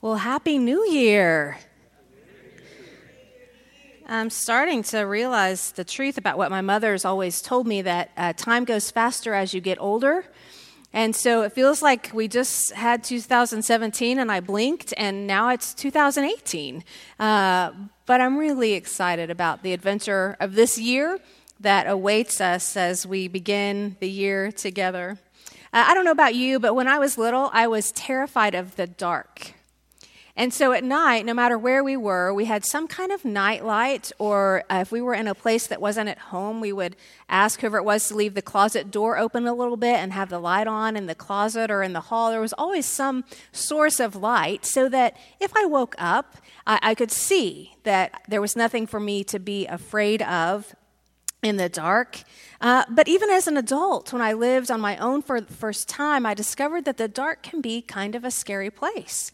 Well, Happy New Year. I'm starting to realize the truth about what my mother's always told me that uh, time goes faster as you get older. And so it feels like we just had 2017 and I blinked, and now it's 2018. Uh, but I'm really excited about the adventure of this year that awaits us as we begin the year together. Uh, I don't know about you, but when I was little, I was terrified of the dark. And so at night, no matter where we were, we had some kind of night light, or uh, if we were in a place that wasn't at home, we would ask whoever it was to leave the closet door open a little bit and have the light on in the closet or in the hall. There was always some source of light so that if I woke up, I, I could see that there was nothing for me to be afraid of in the dark. Uh, but even as an adult, when I lived on my own for the first time, I discovered that the dark can be kind of a scary place.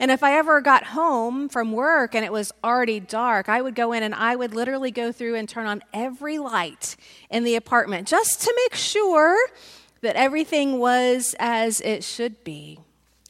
And if I ever got home from work and it was already dark, I would go in and I would literally go through and turn on every light in the apartment just to make sure that everything was as it should be.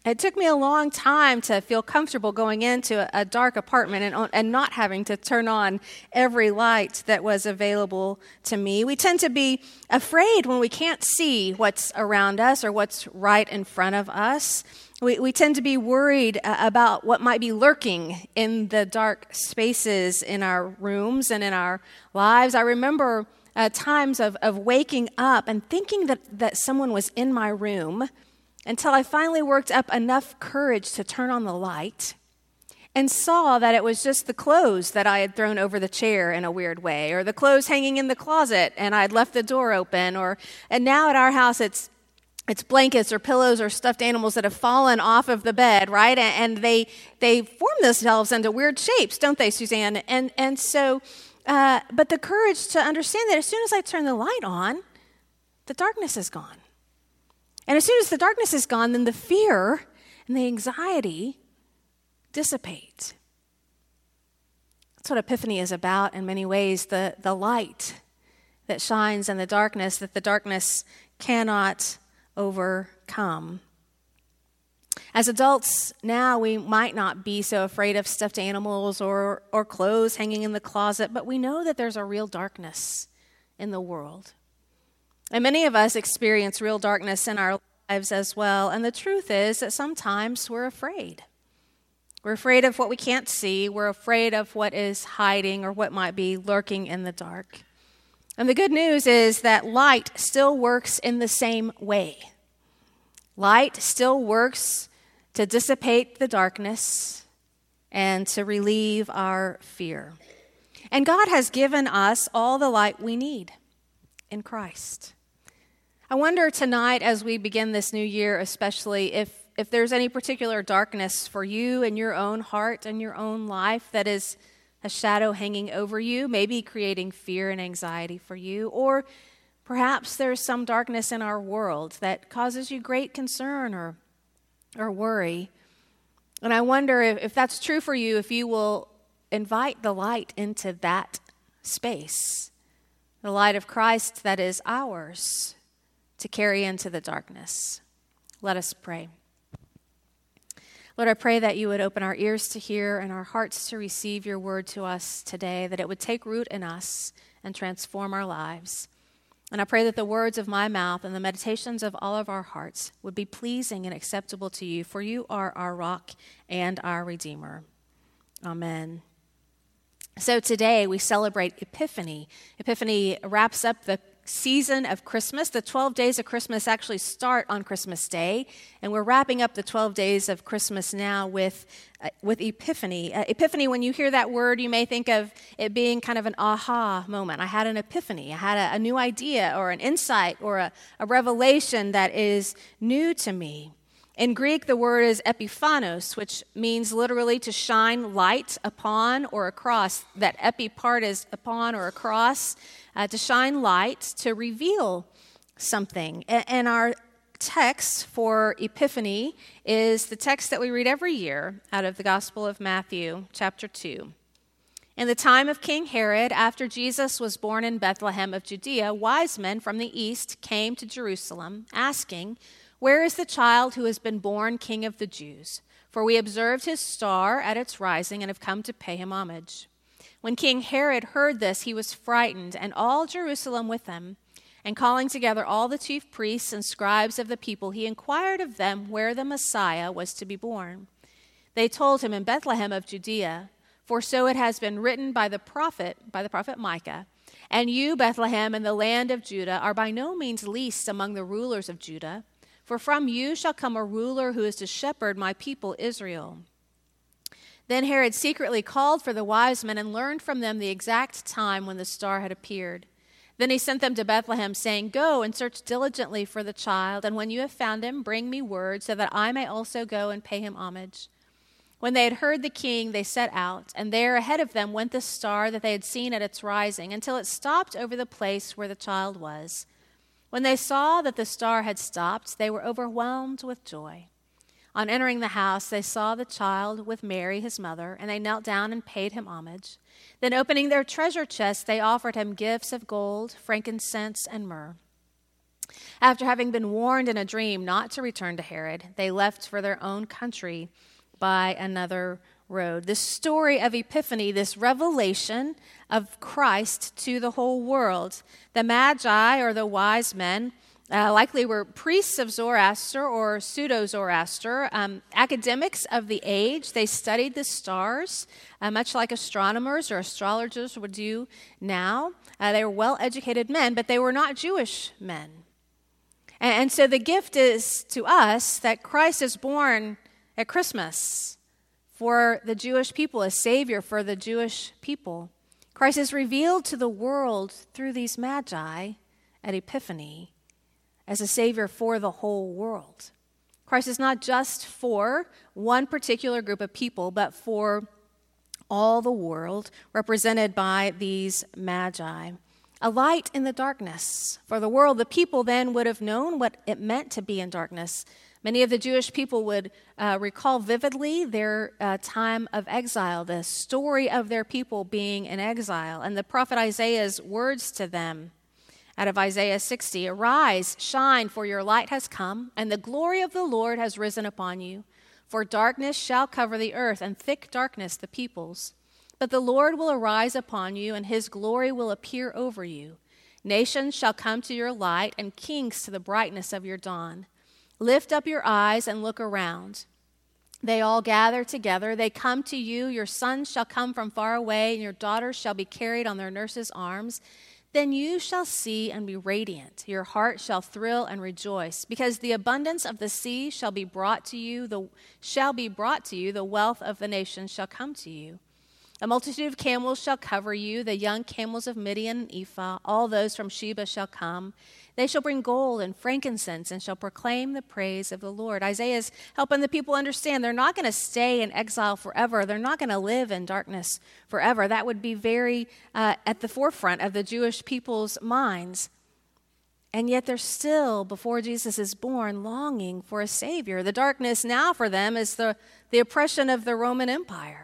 It took me a long time to feel comfortable going into a, dark apartment and, and not having to turn on every light that was available to me. We tend to be afraid when we can't see what's around us or what's right in front of us. We, we tend to be worried uh, about what might be lurking in the dark spaces in our rooms and in our lives. I remember uh, times of, of waking up and thinking that, that someone was in my room until I finally worked up enough courage to turn on the light and saw that it was just the clothes that I had thrown over the chair in a weird way, or the clothes hanging in the closet and I'd left the door open, or and now at our house it's it's blankets or pillows or stuffed animals that have fallen off of the bed, right? And, they they form themselves into weird shapes, don't they, Suzanne? And and so, uh, but the courage to understand that as soon as I turn the light on, the darkness is gone. And as soon as the darkness is gone, then the fear and the anxiety dissipate. That's what Epiphany is about in many ways the, the light that shines in the darkness that the darkness cannot overcome. As adults now, we might not be so afraid of stuffed animals or, or clothes hanging in the closet, but we know that there's a real darkness in the world. And many of us experience real darkness in our lives as well. And the truth is that sometimes we're afraid. We're afraid of what we can't see. We're afraid of what is hiding or what might be lurking in the dark. And the good news is that light still works in the same way. Light still works to dissipate the darkness and to relieve our fear. And God has given us all the light we need in Christ. I wonder tonight, as we begin this new year, especially if, if there's any particular darkness for you in your own heart and your own life that is a shadow hanging over you, maybe creating fear and anxiety for you, or perhaps there's some darkness in our world that causes you great concern or, or worry. And I wonder if, if that's true for you, if you will invite the light into that space, the light of Christ that is ours to carry into the darkness. Let us pray. Lord, I pray that you would open our ears to hear and our hearts to receive your word to us today, that it would take root in us and transform our lives. And I pray that the words of my mouth and the meditations of all of our hearts would be pleasing and acceptable to you, for you are our rock and our Redeemer. Amen. So today we celebrate Epiphany. Epiphany wraps up the season of Christmas. The 12 days of Christmas actually start on Christmas Day, and we're wrapping up the 12 days of Christmas now with, uh, with Epiphany. Uh, epiphany, when you hear that word, you may think of it being kind of an aha moment. I had an epiphany, I had a, a new idea or an insight or a, a revelation that is new to me. In Greek, the word is epiphanos, which means literally to shine light upon or across. That epi part is upon or across uh, to shine light, to reveal something. And our text for Epiphany is the text that we read every year out of the Gospel of Matthew, chapter 2. In the time of King Herod, after Jesus was born in Bethlehem of Judea, wise men from the east came to Jerusalem, asking, Where is the child who has been born king of the Jews? For we observed his star at its rising and have come to pay him homage. When King Herod heard this, he was frightened, and all Jerusalem with him. And calling together all the chief priests and scribes of the people, he inquired of them where the Messiah was to be born. They told him in Bethlehem of Judea, for so it has been written by the prophet, by the prophet Micah. And you, Bethlehem, in the land of Judah, are by no means least among the rulers of Judah, for from you shall come a ruler who is to shepherd my people Israel. Then Herod secretly called for the wise men and learned from them the exact time when the star had appeared. Then he sent them to Bethlehem, saying, Go and search diligently for the child, and when you have found him, bring me word, so that I may also go and pay him homage. When they had heard the king, they set out, and there ahead of them went the star that they had seen at its rising, until it stopped over the place where the child was. When they saw that the star had stopped, they were overwhelmed with joy. On entering the house, they saw the child with Mary, his mother, and they knelt down and paid him homage. Then, opening their treasure chests, they offered him gifts of gold, frankincense, and myrrh. After having been warned in a dream not to return to Herod, they left for their own country by another road. This story of Epiphany, this revelation of Christ to the whole world. The Magi, or the wise men, uh, likely were priests of Zoroaster or pseudo Zoroaster, um, academics of the age. They studied the stars, uh, much like astronomers or astrologers would do now. Uh, they were well educated men, but they were not Jewish men. And, and so the gift is to us that Christ is born at Christmas for the Jewish people, a Savior for the Jewish people. Christ is revealed to the world through these magi at Epiphany as a Savior for the whole world. Christ is not just for one particular group of people, but for all the world, represented by these magi. A light in the darkness for the world. The people then would have known what it meant to be in darkness. Many of the Jewish people would uh, recall vividly their uh, time of exile, the story of their people being in exile, and the prophet Isaiah's words to them out of Isaiah 60 Arise, shine, for your light has come, and the glory of the Lord has risen upon you. For darkness shall cover the earth, and thick darkness the peoples. But the Lord will arise upon you, and his glory will appear over you. Nations shall come to your light, and kings to the brightness of your dawn. Lift up your eyes and look around. They all gather together. They come to you. Your sons shall come from far away, and your daughters shall be carried on their nurses' arms. Then you shall see and be radiant. Your heart shall thrill and rejoice, because the abundance of the sea shall be brought to you, the shall be brought to you, the wealth of the nations shall come to you. A multitude of camels shall cover you, the young camels of Midian and Ephah, all those from Sheba shall come. They shall bring gold and frankincense and shall proclaim the praise of the Lord. Isaiah is helping the people understand they're not going to stay in exile forever. They're not going to live in darkness forever. That would be very uh, at the forefront of the Jewish people's minds. And yet they're still, before Jesus is born, longing for a Savior. The darkness now for them is the, the oppression of the Roman Empire,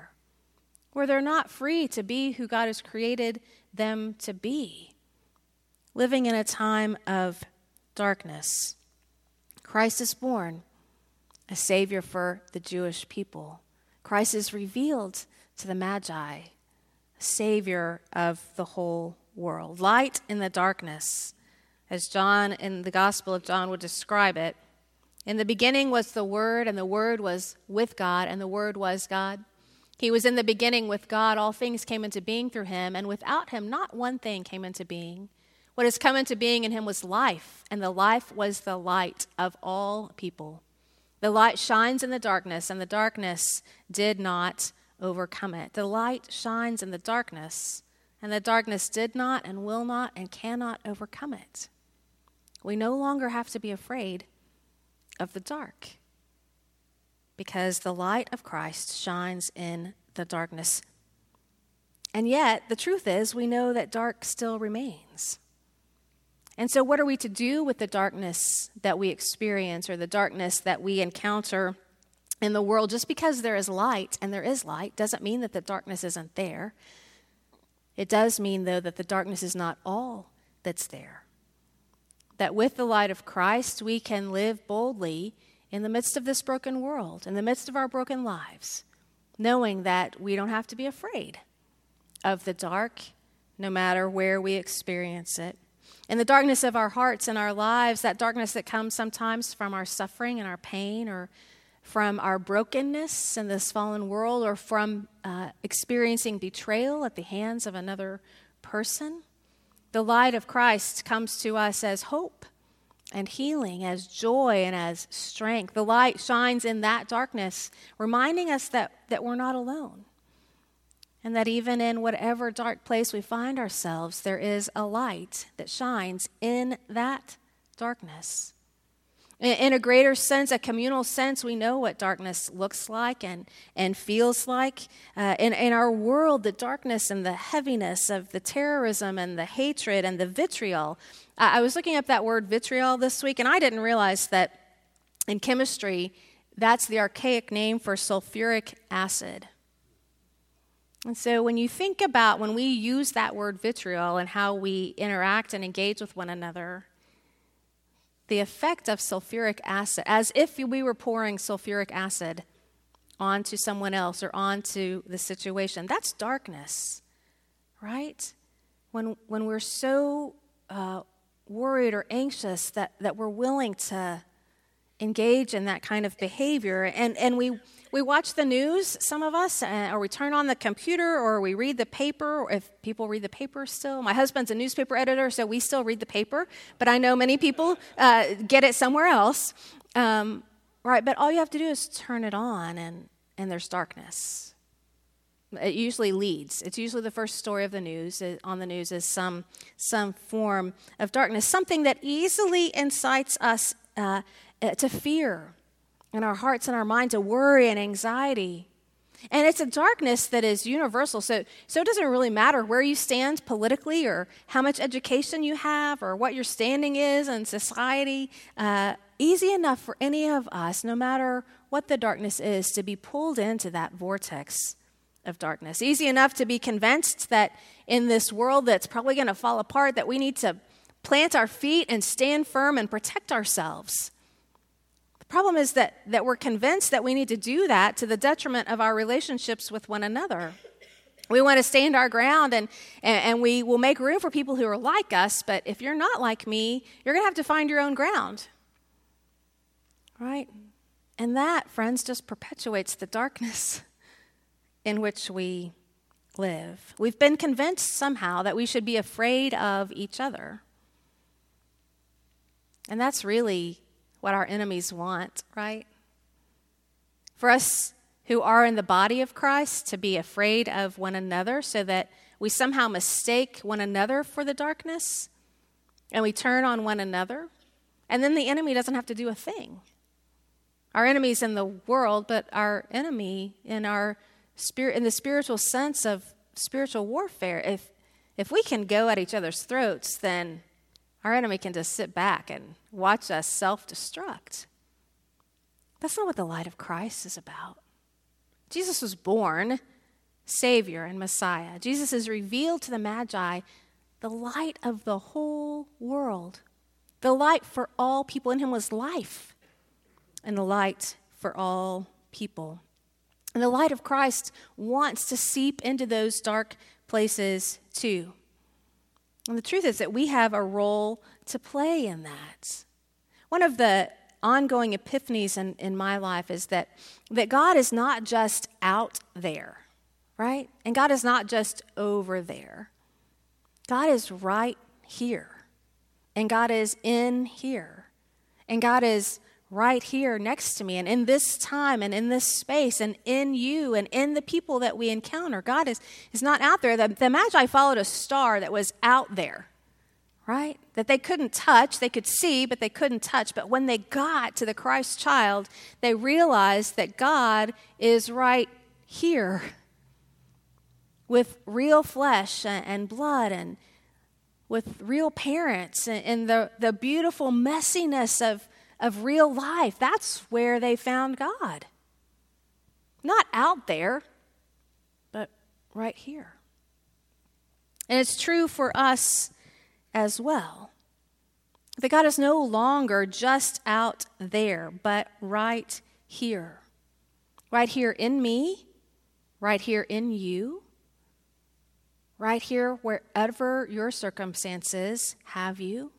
where they're not free to be who God has created them to be living in a time of darkness. Christ is born, a Savior for the Jewish people. Christ is revealed to the Magi, Savior of the whole world. Light in the darkness, as John in the Gospel of John would describe it. In the beginning was the Word, and the Word was with God, and the Word was God. He was in the beginning with God. All things came into being through him, and without him, not one thing came into being. What has come into being in him was life, and the life was the light of all people. The light shines in the darkness, and the darkness did not overcome it. The light shines in the darkness, and the darkness did not, and will not, and cannot overcome it. We no longer have to be afraid of the dark because the light of Christ shines in the darkness. And yet, the truth is, we know that dark still remains. And so, what are we to do with the darkness that we experience or the darkness that we encounter in the world? Just because there is light, and there is light, doesn't mean that the darkness isn't there. It does mean, though, that the darkness is not all that's there. that with the light of Christ, we can live boldly in the midst of this broken world, in the midst of our broken lives, knowing that we don't have to be afraid of the dark, no matter where we experience it. In the darkness of our hearts and our lives, that darkness that comes sometimes from our suffering and our pain, or from our brokenness in this fallen world, or from uh, experiencing betrayal at the hands of another person, the light of Christ comes to us as hope and healing, as joy and as strength. The light shines in that darkness, reminding us that, that we're not alone. And that even in whatever dark place we find ourselves, there is a light that shines in that darkness. In a greater sense, a communal sense, we know what darkness looks like and, and feels like. Uh, in, in our world, the darkness and the heaviness of the terrorism and the hatred and the vitriol. I was looking up that word vitriol this week, and I didn't realize that in chemistry, that's the archaic name for sulfuric acid. And so when you think about when we use that word vitriol and how we interact and engage with one another, the effect of sulfuric acid, as if we were pouring sulfuric acid onto someone else or onto the situation. That's darkness, right? When, when we're so uh, worried or anxious that, that we're willing to engage in that kind of behavior. And, and we, we watch the news, some of us, uh, or we turn on the computer, or we read the paper, or if people read the paper still. My husband's a newspaper editor, so we still read the paper, but I know many people uh, get it somewhere else. Um, right, but all you have to do is turn it on, and, and there's darkness. It usually leads. It's usually the first story of the news uh, on the news is some some form of darkness, something that easily incites us uh, uh, to fear in our hearts and our minds, to worry and anxiety. And it's a darkness that is universal. So, so it doesn't really matter where you stand politically or how much education you have or what your standing is in society. Uh, easy enough for any of us, no matter what the darkness is, to be pulled into that vortex of darkness. Easy enough to be convinced that in this world that's probably going to fall apart, that we need to plant our feet and stand firm and protect ourselves The Problem is that, that we're convinced that we need to do that to the detriment of our relationships with one another. We want to stand our ground and, and, and we will make room for people who are like us, but if you're not like me, you're going to have to find your own ground. Right? And that, friends, just perpetuates the darkness in which we live. We've been convinced somehow that we should be afraid of each other. And that's really what our enemies want, right? For us who are in the body of Christ to be afraid of one another so that we somehow mistake one another for the darkness and we turn on one another, and then the enemy doesn't have to do a thing. Our enemy's in the world, but our enemy in our spirit in the spiritual sense of spiritual warfare, if if we can go at each other's throats, then our enemy can just sit back and watch us self destruct. That's not what the light of Christ is about. Jesus was born Savior and Messiah. Jesus is revealed to the Magi the light of the whole world. The light for all people. In him was life, and the light for all people. And the light of Christ wants to seep into those dark places too. And the truth is that we have a role to play in that. One of the ongoing epiphanies in, in my life is that, that God is not just out there, right? And God is not just over there. God is right here. And God is in here. And God is right here next to me and in this time and in this space and in you and in the people that we encounter. God is, is not out there. The, the Magi followed a star that was out there, right? That they couldn't touch. They could see, but they couldn't touch. But when they got to the Christ child, they realized that God is right here with real flesh and blood and with real parents and the, the beautiful messiness of of real life. That's where they found God. Not out there, but right here. And it's true for us as well. That God is no longer just out there, but right here. Right here in me, right here in you, right here wherever your circumstances have you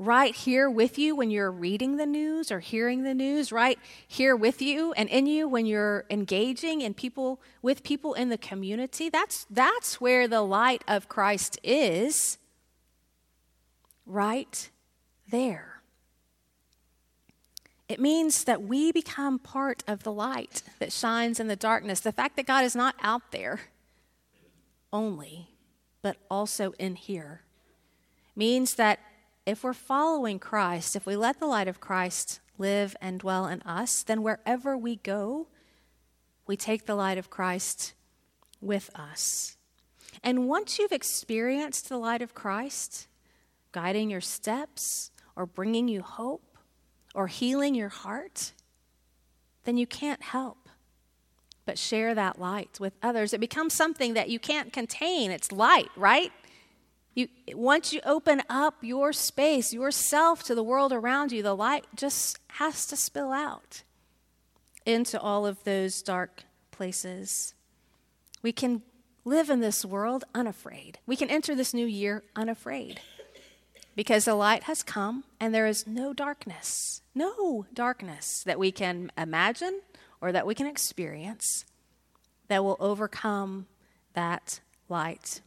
right here with you when you're reading the news or hearing the news, right here with you and in you when you're engaging in people with people in the community. That's that's where the light of Christ is. Right there. It means that we become part of the light that shines in the darkness. The fact that God is not out there only, but also in here means that if we're following Christ, if we let the light of Christ live and dwell in us, then wherever we go, we take the light of Christ with us. And once you've experienced the light of Christ, guiding your steps or bringing you hope or healing your heart, then you can't help but share that light with others. It becomes something that you can't contain. It's light, right? You, once you open up your space, yourself to the world around you, the light just has to spill out into all of those dark places. We can live in this world unafraid. We can enter this new year unafraid because the light has come and there is no darkness, no darkness that we can imagine or that we can experience that will overcome that light.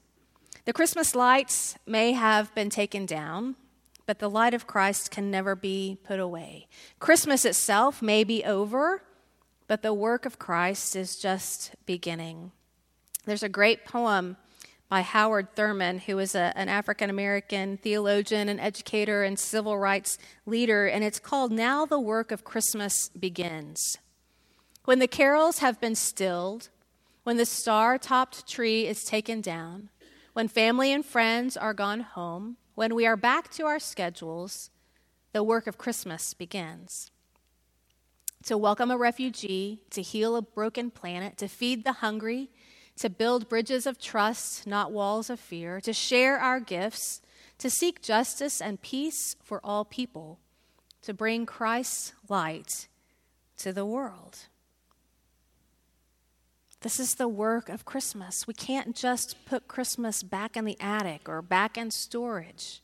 The Christmas lights may have been taken down, but the light of Christ can never be put away. Christmas itself may be over, but the work of Christ is just beginning. There's a great poem by Howard Thurman, who is a, an African American theologian and educator and civil rights leader, and it's called Now the Work of Christmas Begins. When the carols have been stilled, when the star topped tree is taken down, when family and friends are gone home, when we are back to our schedules, the work of Christmas begins. To welcome a refugee, to heal a broken planet, to feed the hungry, to build bridges of trust, not walls of fear, to share our gifts, to seek justice and peace for all people, to bring Christ's light to the world. This is the work of Christmas. We can't just put Christmas back in the attic or back in storage.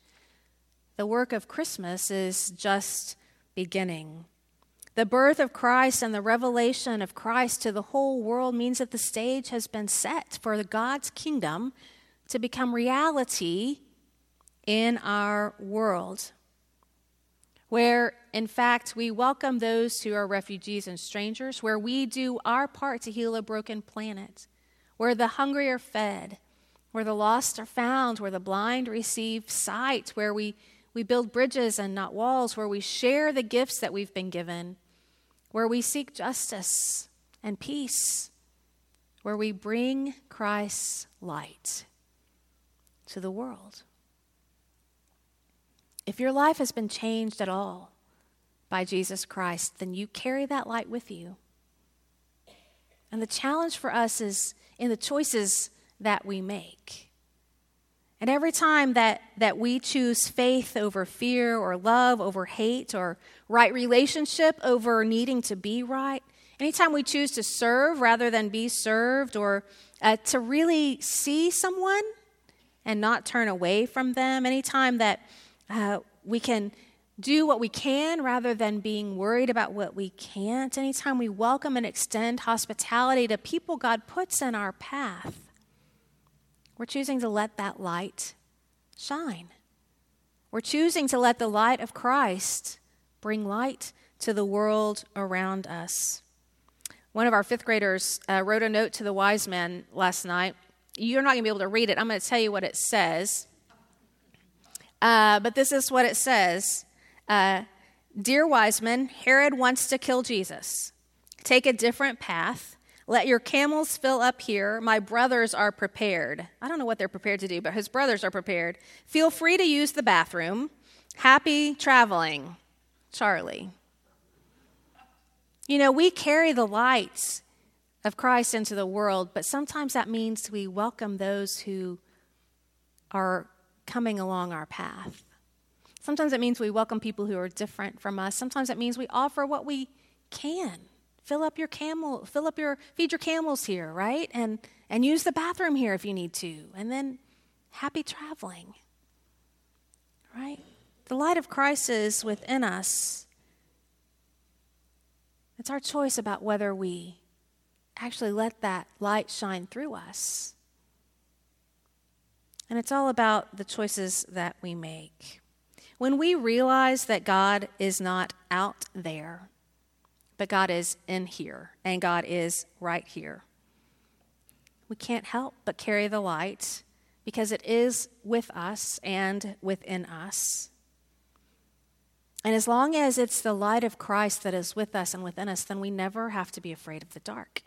The work of Christmas is just beginning. The birth of Christ and the revelation of Christ to the whole world means that the stage has been set for God's kingdom to become reality in our world where, in fact, we welcome those who are refugees and strangers, where we do our part to heal a broken planet, where the hungry are fed, where the lost are found, where the blind receive sight, where we, we build bridges and not walls, where we share the gifts that we've been given, where we seek justice and peace, where we bring Christ's light to the world. If your life has been changed at all by Jesus Christ, then you carry that light with you. And the challenge for us is in the choices that we make. And every time that, that we choose faith over fear or love over hate or right relationship over needing to be right, anytime we choose to serve rather than be served or uh, to really see someone and not turn away from them, anytime that uh, we can do what we can rather than being worried about what we can't. Anytime we welcome and extend hospitality to people God puts in our path, we're choosing to let that light shine. We're choosing to let the light of Christ bring light to the world around us. One of our fifth graders uh, wrote a note to the wise men last night. You're not going to be able to read it. I'm going to tell you what it says. Uh, but this is what it says uh, Dear Wiseman, Herod wants to kill Jesus. Take a different path. Let your camels fill up here. My brothers are prepared. I don't know what they're prepared to do, but his brothers are prepared. Feel free to use the bathroom. Happy traveling, Charlie. You know, we carry the lights of Christ into the world, but sometimes that means we welcome those who are coming along our path. Sometimes it means we welcome people who are different from us. Sometimes it means we offer what we can. Fill up your camel, fill up your, feed your camels here, right? And, and use the bathroom here if you need to. And then happy traveling, right? The light of Christ is within us. It's our choice about whether we actually let that light shine through us. And it's all about the choices that we make. When we realize that God is not out there, but God is in here and God is right here, we can't help but carry the light because it is with us and within us. And as long as it's the light of Christ that is with us and within us, then we never have to be afraid of the dark.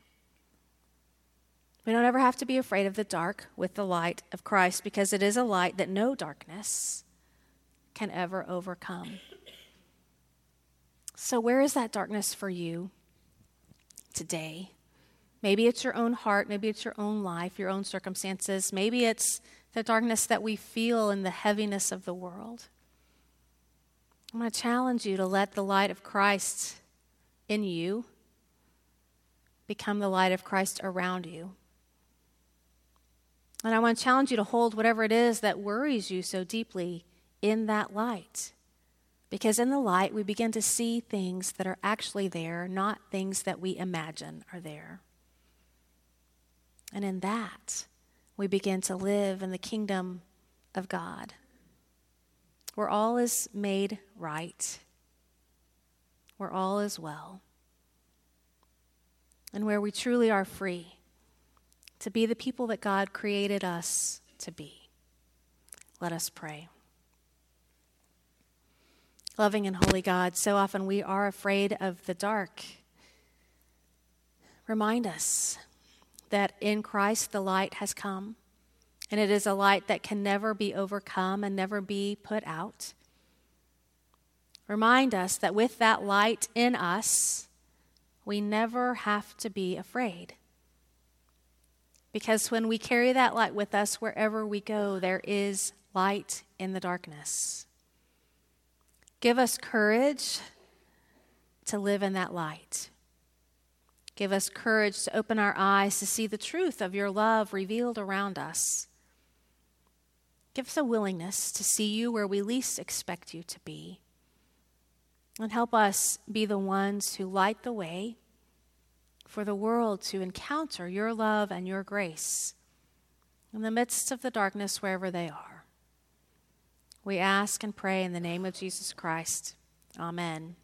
We don't ever have to be afraid of the dark with the light of Christ because it is a light that no darkness can ever overcome. So, where is that darkness for you today? Maybe it's your own heart, maybe it's your own life, your own circumstances, maybe it's the darkness that we feel in the heaviness of the world. I'm going to challenge you to let the light of Christ in you become the light of Christ around you. And I want to challenge you to hold whatever it is that worries you so deeply in that light. Because in the light, we begin to see things that are actually there, not things that we imagine are there. And in that, we begin to live in the kingdom of God, where all is made right, where all is well, and where we truly are free to be the people that God created us to be. Let us pray. Loving and holy God, so often we are afraid of the dark. Remind us that in Christ the light has come, and it is a light that can never be overcome and never be put out. Remind us that with that light in us, we never have to be afraid. Because when we carry that light with us wherever we go, there is light in the darkness. Give us courage to live in that light. Give us courage to open our eyes to see the truth of your love revealed around us. Give us a willingness to see you where we least expect you to be. And help us be the ones who light the way for the world to encounter your love and your grace in the midst of the darkness wherever they are. We ask and pray in the name of Jesus Christ. Amen.